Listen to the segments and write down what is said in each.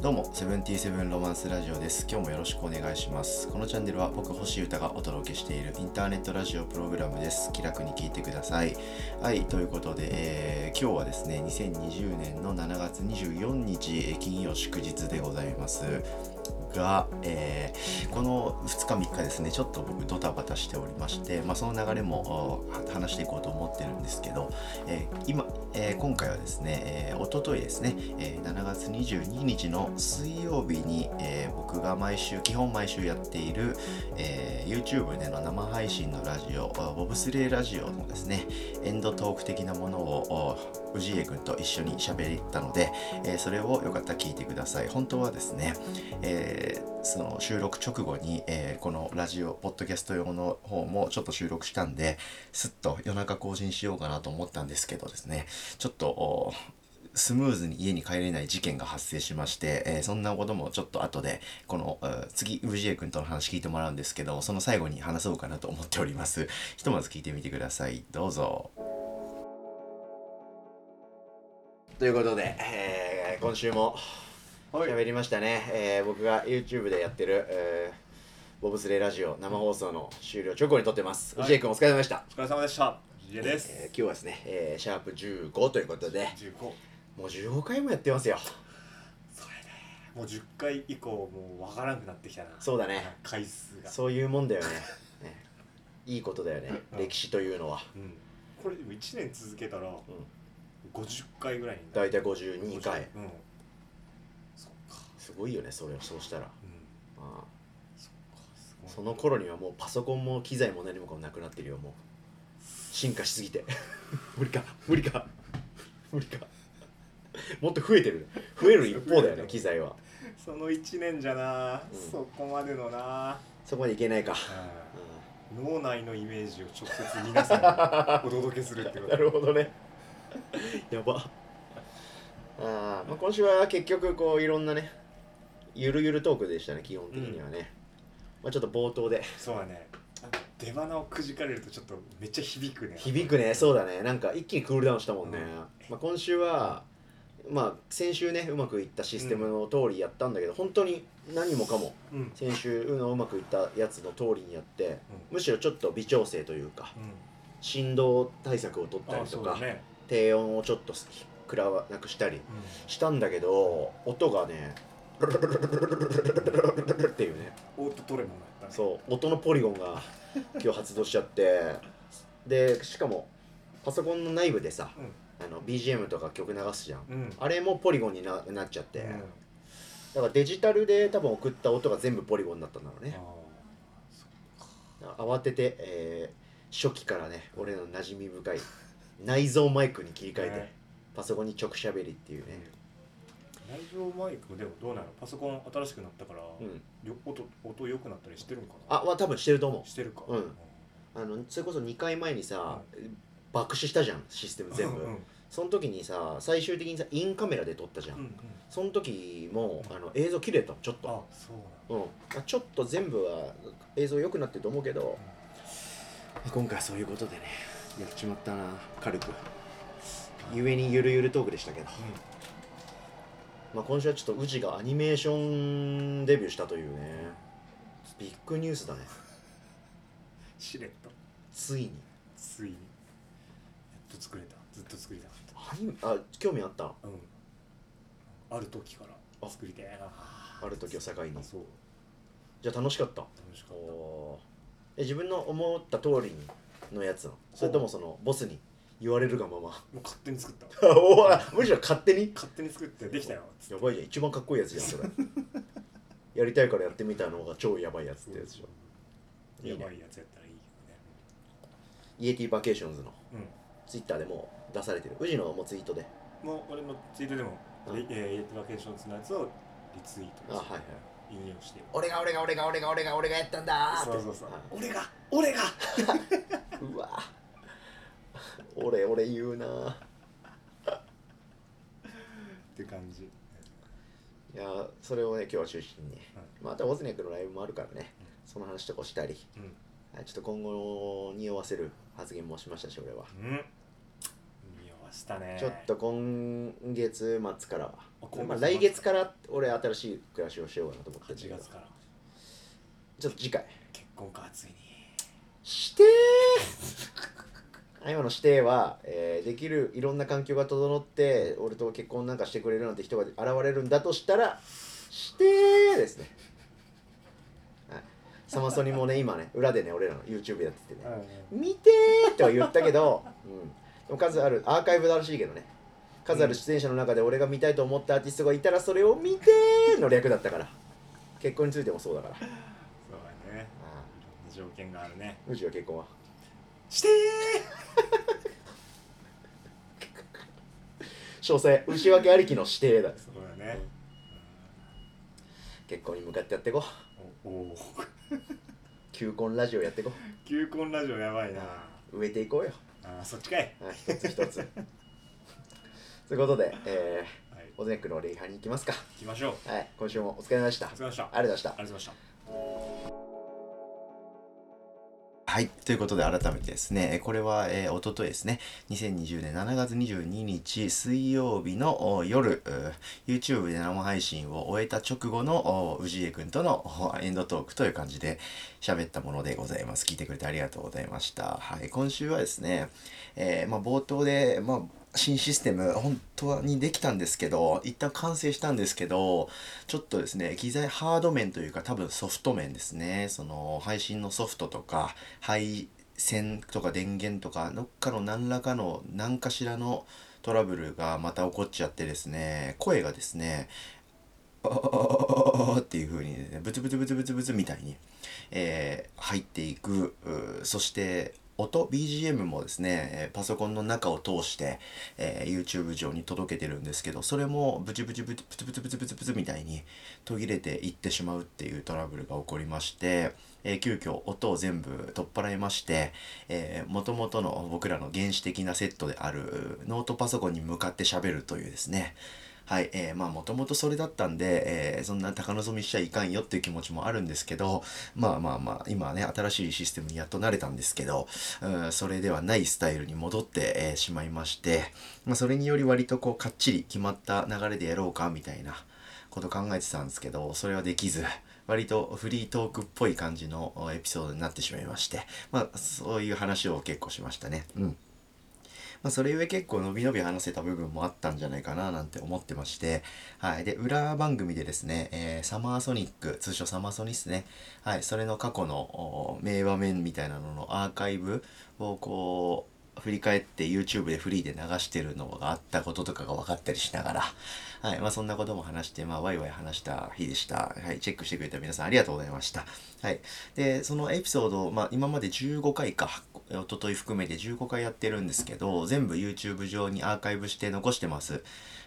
どうも、セブンティーセブンロマンスラジオです。今日もよろしくお願いします。このチャンネルは僕、星歌がお届けしているインターネットラジオプログラムです。気楽に聞いてください。はい、ということで、えー今日はですね、2020年の7月24日、金曜祝日でございます。が、えーこの2日3日ですねちょっと僕ドタバタしておりまして、まあ、その流れも話していこうと思ってるんですけど、えー今、えー今回はですね、えー、一昨日ですね、えー7月22日の水曜日に、えー僕が毎週基本毎週やっている、えー YouTube での生配信のラジオボブスレーラジオのですねエンドトーク的なものを氏家君と一緒に喋ったので、えーそれをよかったら聞いてください。本当はですね、えーその収録直後に、えーこのラジオポッドキャスト用の方もちょっと収録したんですっと夜中更新しようかなと思ったんですけどですねちょっとスムーズに家に帰れない事件が発生しまして、えーそんなこともちょっと後でこの次氏家君との話聞いてもらうんですけどその最後に話そうかなと思っております。ひとまず聞いてみてください。どうぞ。ということで、えー、今週も喋りましたね、えー、僕が YouTube でやってる、えー、ボブスレーラジオ生放送の終了直後に撮ってます、はい藤井君お疲れ様でした、お疲れ様でした。ジェです。えー今日はですね、えーシャープ15ということで十五。もう15回もやってますよ。もう十回以降もうわからなくなってきたな。そうだね回数が。そういうもんだよね ねいいことだよねうん歴史というのは、うん。これでも一年続けたら、うん50回ぐらいになる。大体52回。うん。そっか。すごいよねそれをそうしたら、うん。あ。そっかその頃にはもうパソコンも機材も何もかもなくなってるよもう。進化しすぎて。無理か無理か。無理か。もっと増えてる。増える一方だよね機材は。その1年じゃな、うん。そこまでのな、そこまでいけないか、うん。脳内のイメージを直接皆さんにお届けするってこと なるほどね。やばあー、まあ、今週は結局こういろんなねゆるゆるトークでしたね基本的にはね、まあ、ちょっと冒頭でそうだね。なんか出花をくじかれるとちょっとめっちゃ響くね。響くねそうだねなんか一気にクールダウンしたもんね、うんまあ、今週はまあ先週ねうまくいったシステムの通りやったんだけど、本当に何もかもうん。先週のうまくいったやつの通りにやってうん。むしろちょっと微調整というかうん。振動対策を取ったありとか、そうだね。低音をちょっと食らわなくしたりうしたんだけど音がねっていうねん。オートトレモンだったね。そう音のポリゴンが今日発動しちゃってでしかもパソコンの内部でさうん。あの BGM とか曲流すじゃんうん。あれもポリゴンにななっちゃって、うんだからデジタルで多分送った音が全部ポリゴンになったんだろうね慌てて、えー初期からね俺の馴染み深い内蔵マイクに切り替えて、ね。パソコンに直しゃべりっていうね、内蔵マイクでもどうなの？パソコン新しくなったから、うん、よ音音良くなったりしてるんかな？あは多分してると思してるか。うん。うあのそれこそ2回前にさ、爆死したじゃんシステム全部、うんうん。その時にさ最終的にさインカメラで撮ったじゃん、うんうん。その時もあの映像綺麗だったのちょっと。あそううん、まあちょっと全部は映像良くなってると思うけど、今回はそういうことでねやっちまったな軽く。ゆえにゆるゆるトークでしたけど、なん。だまあ、今週はちょっと宇治がアニメーションデビューしたというね。ビッグニュースだね。うんしれっとついに。ついに。やっと作れた。ずっと作りたかっアニメあ興味あった？たうん。ある時から作りたいな。ある時を境に。そう。じゃあ楽しかった？楽しかっおー。え自分の思った通りのやつなのそれともそのボスに言われるがまま。たもう勝手に作った。おーむしろ勝手に？勝手に作ってできたよ。つってやばいじゃん。一番かっこいいやつじゃんそれ。やりたいからやってみたのが超やばいやつってやつでしょいいね。やばいやつやったらいいイエティバケーションズの。けどねツイッターでもう出されてる。宇治のもうツイートで。うんもう俺のツイートでもうん。リえーイエバケーションズのやつをリツイートあはいはい。引用して。俺が俺が俺が俺が俺が俺がやったんだーって。そうそうそう。はい。俺が俺がうわ。俺俺言うな。ーって感じ。いやーそれをね今日は中心に、またオズニャクのライブもあるからね、その話とかをしたり。うん。はいちょっと今後に匂わせる発言もしましたし俺は。うん。匂わしたね。ちょっと今月末からは。あ今月末まあ、来月から俺新しい暮らしをしようかなと思ってるんだ8けど。月から。ちょっと次回。結婚かついにしてー。今の指定は、えーできるいろんな環境が整って俺と結婚なんかしてくれるなんて人が現れるんだとしたらしてーですね、はい、サマソニもね今ね裏でね俺らの YouTube やっててね。見てーとは言ったけど、うん、でも数あるアーカイブらしいけどね。数ある出演者の中で俺が見たいと思ったアーティストがいたらそれを見てーの略だったから。結婚についてもそうだから条件があるね。あうちは結婚は？して詳細内訳ありきの指定だ。ーそうだね。結婚に向かってやっていこう。おお求婚ラジオやっていこ求婚ラジオやばいな。う植えていこうよ。あーそっちかい。はい一つ一つ。ということで、えはい。ー、オズネックの礼拝に行きますか。行きましょう。はい今週もお疲れ様でした。お疲れ様でした。ありがとうございました。ありがとうございましたはい。ということで改めてですね、これは、えー、おとといですね、2020年7月22日水曜日の夜、YouTube で生配信を終えた直後の氏家くんとのエンドトークという感じで喋ったものでございます。聞いてくれてありがとうございました。はい。今週はですね、えーまあ、冒頭で、まあ、新システム本当にできたんですけど一旦完成したんですけどちょっとですね機材ハード面というか多分ソフト面ですね。その配信のソフトとか配線とか電源とかどっかの何らかの何かしらのトラブルがまた起こっちゃってですね声がですねっていう風にねブツブツブツブツブツみたいに、えー入っていく。そして音 BGM もですねパソコンの中を通して、えー YouTube 上に届けてるんですけどそれもブチブチブチブツブツブツブツブツみたいに途切れていってしまうっていうトラブルが起こりまして、えー急遽音を全部取っ払いまして、えー、元々の僕らの原始的なセットであるノートパソコンに向かって喋るというですねはい、えー、まあもともとそれだったんで、えーそんな高望みしちゃいかんよっていう気持ちもあるんですけどまあまあまあ今はね新しいシステムにやっと慣れたんですけど、うん、それではないスタイルに戻って、えーしまいまして、まあ、それにより割とこうかっちり決まった流れでやろうかみたいなこと考えてたんですけどそれはできず割とフリートークっぽい感じのエピソードになってしまいましてまあそういう話を結構しましたねうん。まあ、それゆえ結構伸び伸び話せた部分もあったんじゃないかななんて思ってまして、はい。で、裏番組でですね、えーサマーソニック、通称サマーソニっすね。はい。それの過去の名場面みたいなののアーカイブをこう、振り返って YouTube でフリーで流してるのがあったこととかが分かったりしながら、はい。まあそんなことも話して、まあワイワイ話した日でした。はい。チェックしてくれた皆さんありがとうございました。はい。で、そのエピソード、まあ今まで15回か、一昨日含めて15回やってるんですけど、全部 YouTube 上にアーカイブして残してます。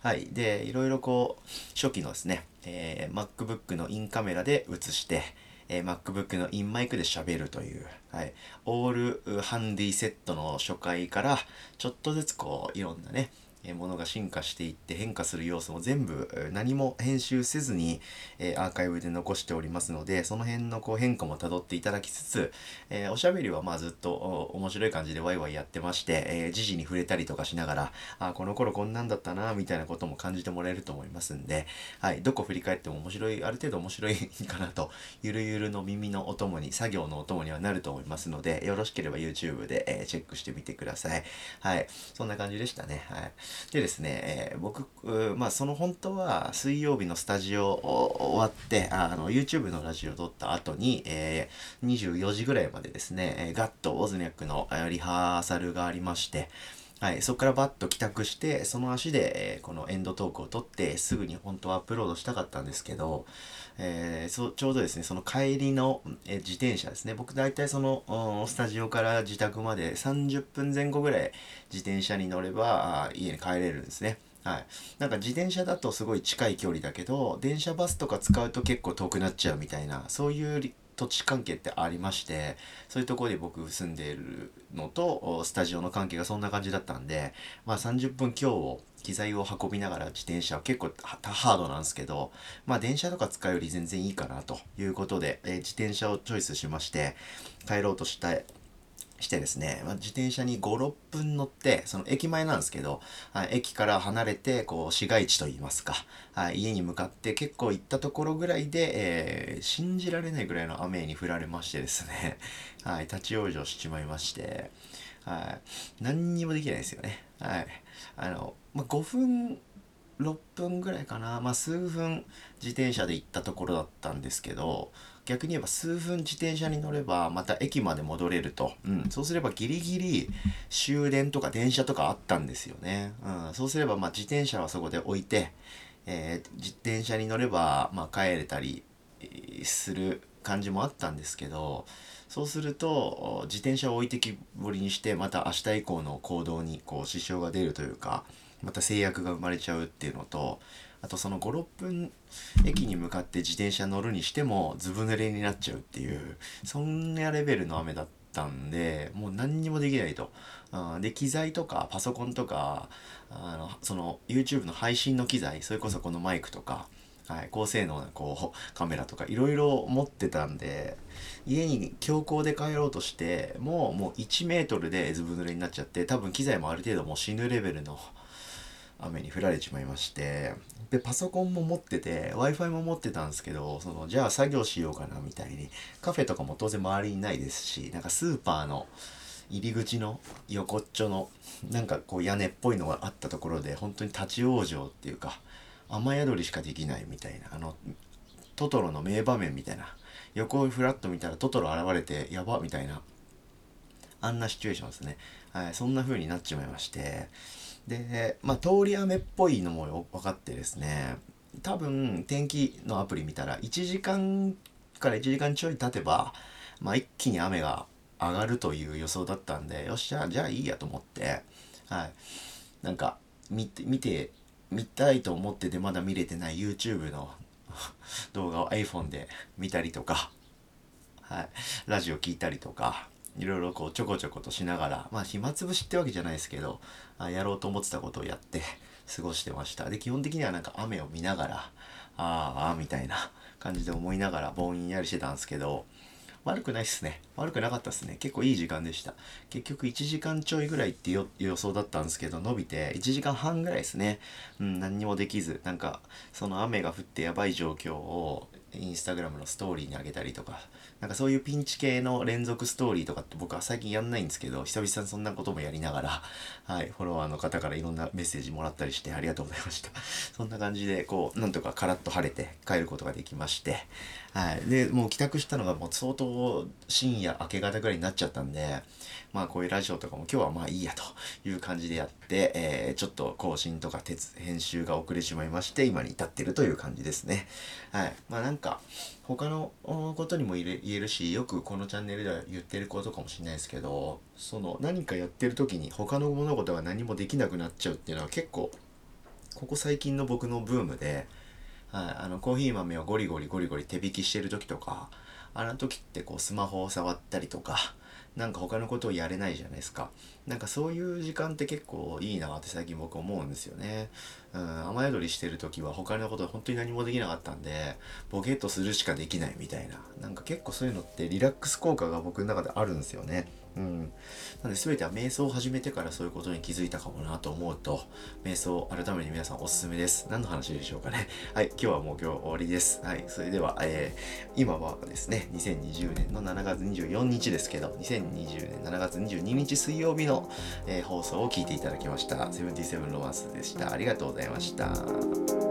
はい。で、いろいろこう、初期のですね、えー MacBook のインカメラで映して、えー MacBook のインマイクで喋るという、はい。オールハンディセットの初回から、ちょっとずつこう、いろんなね、ものが進化していって変化する要素も全部何も編集せずに、えアーカイブで残しておりますのでその辺のこう変化もたどっていただきつつ、えおしゃべりはまあずっと面白い感じでワイワイやってまして、え時事に触れたりとかしながらあこの頃こんなんだったなみたいなことも感じてもらえると思いますんで、はい、どこ振り返っても面白いある程度面白いかなとゆるゆるの耳のお供に作業のお供にはなると思いますのでよろしければ YouTube で、えチェックしてみてください。はいそんな感じでしたね。はい。でですね、えー僕、まあその本当は水曜日のスタジオ終わって、あの YouTube のラジオを撮った後に、えー24時ぐらいまでですね、えーガッとオズニャックのリハーサルがありまして、はい、そこからバッと帰宅して、その足で、えーこのエンドトークを撮って、すぐに本当はアップロードしたかったんですけど、えーそちょうどですね、その帰りの、えー自転車ですね。僕大体その、スタジオから自宅まで30分前後ぐらい自転車に乗れば家に帰れるんですね。はい。なんか自転車だとすごい近い距離だけど、電車バスとか使うと結構遠くなっちゃうみたいな、そういう土地関係ってありまして、そういうところで僕住んでいるのと、スタジオの関係がそんな感じだったんで、まあ30分強を機材を運びながら自転車は結構ハードなんですけど、まあ電車とか使うより全然いいかなということで、えー自転車をチョイスしまして、帰ろうとしたしてですね、まあ、自転車に5、6分乗って、その駅前なんですけど、はい、駅から離れて、こう、市街地といいますか、はい、家に向かって結構行ったところぐらいで、えー、信じられないぐらいの雨に降られましてですね、はい、立ち往生しちまいまして、はい、何にもできないですよね。はい。あの、まあ、5分、6分ぐらいかな、まあ、数分自転車で行ったところだったんですけど、逆に言えば数分自転車に乗ればまた駅まで戻れると、うん、そうすればギリギリ終電とか電車とかあったんですよね、うん、そうすればまあ自転車はそこで置いて、えー、自転車に乗ればまあ帰れたりする感じもあったんですけどそうすると自転車を置いてきぼりにしてまた明日以降の行動にこう支障が出るというかまた制約が生まれちゃうっていうのとあとその56分駅に向かって自転車乗るにしてもずぶ濡れになっちゃうっていうそんなレベルの雨だったんでもう何にもできないと。うん、で機材とかパソコンとかあのその YouTube の配信の機材それこそこのマイクとか、はい、高性能なこうカメラとかいろいろ持ってたんで家に強行で帰ろうとしてもうもう1メートルでずぶ濡れになっちゃって多分機材もある程度もう死ぬレベルの雨に降られちまいましてでパソコンも持ってて w i f i も持ってたんですけどそのじゃあ作業しようかなみたいにカフェとかも当然周りにないですしなんかスーパーの入り口の横っちょのなんかこう屋根っぽいのがあったところで本当に立ち往生っていうか雨宿りしかできないみたいなあのトトロの名場面みたいな横をフラッと見たらトトロ現れてやばみたいなあんなシチュエーションですね、はい、そんな風になっちまいましてで、まあ、通り雨っぽいのも分かってですね、多分天気のアプリ見たら1時間から1時間ちょい経てば、まあ、一気に雨が上がるという予想だったんで、よっしゃ、じゃあいいやと思って、はい。なんか、見て、見て、見たいと思っててまだ見れてない YouTube の 動画を iPhone で見たりとか、はい。ラジオ聞いたりとか、いろいろこうちょこちょことしながら、まあ暇つぶしってわけじゃないですけど、あやろうと思ってたことをやって過ごしてました。で、基本的にはなんか雨を見ながら、ああ、みたいな感じで思いながらぼんやりしてたんですけど、悪くないっすね。悪くなかったっすね。結構いい時間でした。結局1時間ちょいぐらいって予想だったんですけど、伸びて1時間半ぐらいですね。うん、何にもできず、なんか、その雨が降ってやばい状況をインスタグラムのストーリーにあげたりとか、なんかそういうピンチ系の連続ストーリーとかって僕は最近やんないんですけど、久々にそんなこともやりながら、はい、フォロワーの方からいろんなメッセージもらったりしてありがとうございました。そんな感じで、こう、なんとかカラッと晴れて帰ることができまして、はい。で、もう帰宅したのがもう相当深夜明け方ぐらいになっちゃったんで、まあこういうラジオとかも今日はまあいいやという感じでやって、えー、ちょっと更新とか編集が遅れてしまいまして、今に至ってるという感じですね。はい。まあなんか、他のことにも言えるしよくこのチャンネルでは言ってることかもしれないですけどその何かやってる時に他の物事が何もできなくなっちゃうっていうのは結構ここ最近の僕のブームで、はい、あのコーヒー豆をゴリゴリゴリゴリ手引きしてる時とかあの時ってこうスマホを触ったりとかなんか他のことをやれないじゃないですか。なんかそういう時間って結構いいなって最近僕思うんですよね。うん、雨宿りしてる時は他のこと本当に何もできなかったんで、ボケっとするしかできないみたいな。なんか結構そういうのってリラックス効果が僕の中であるんですよね。うん。なんで全ては瞑想を始めてからそういうことに気づいたかもなと思うと、瞑想改めて皆さんおすすめです。何の話でしょうかね。はい、今日はもう今日終わりです。はい、それでは、えー、今はですね、2020年の7月24日ですけど、2020年7月22日水曜日の、えー、放送を聞いていただきました。セブンティセブンロマンスでした。ありがとうございました。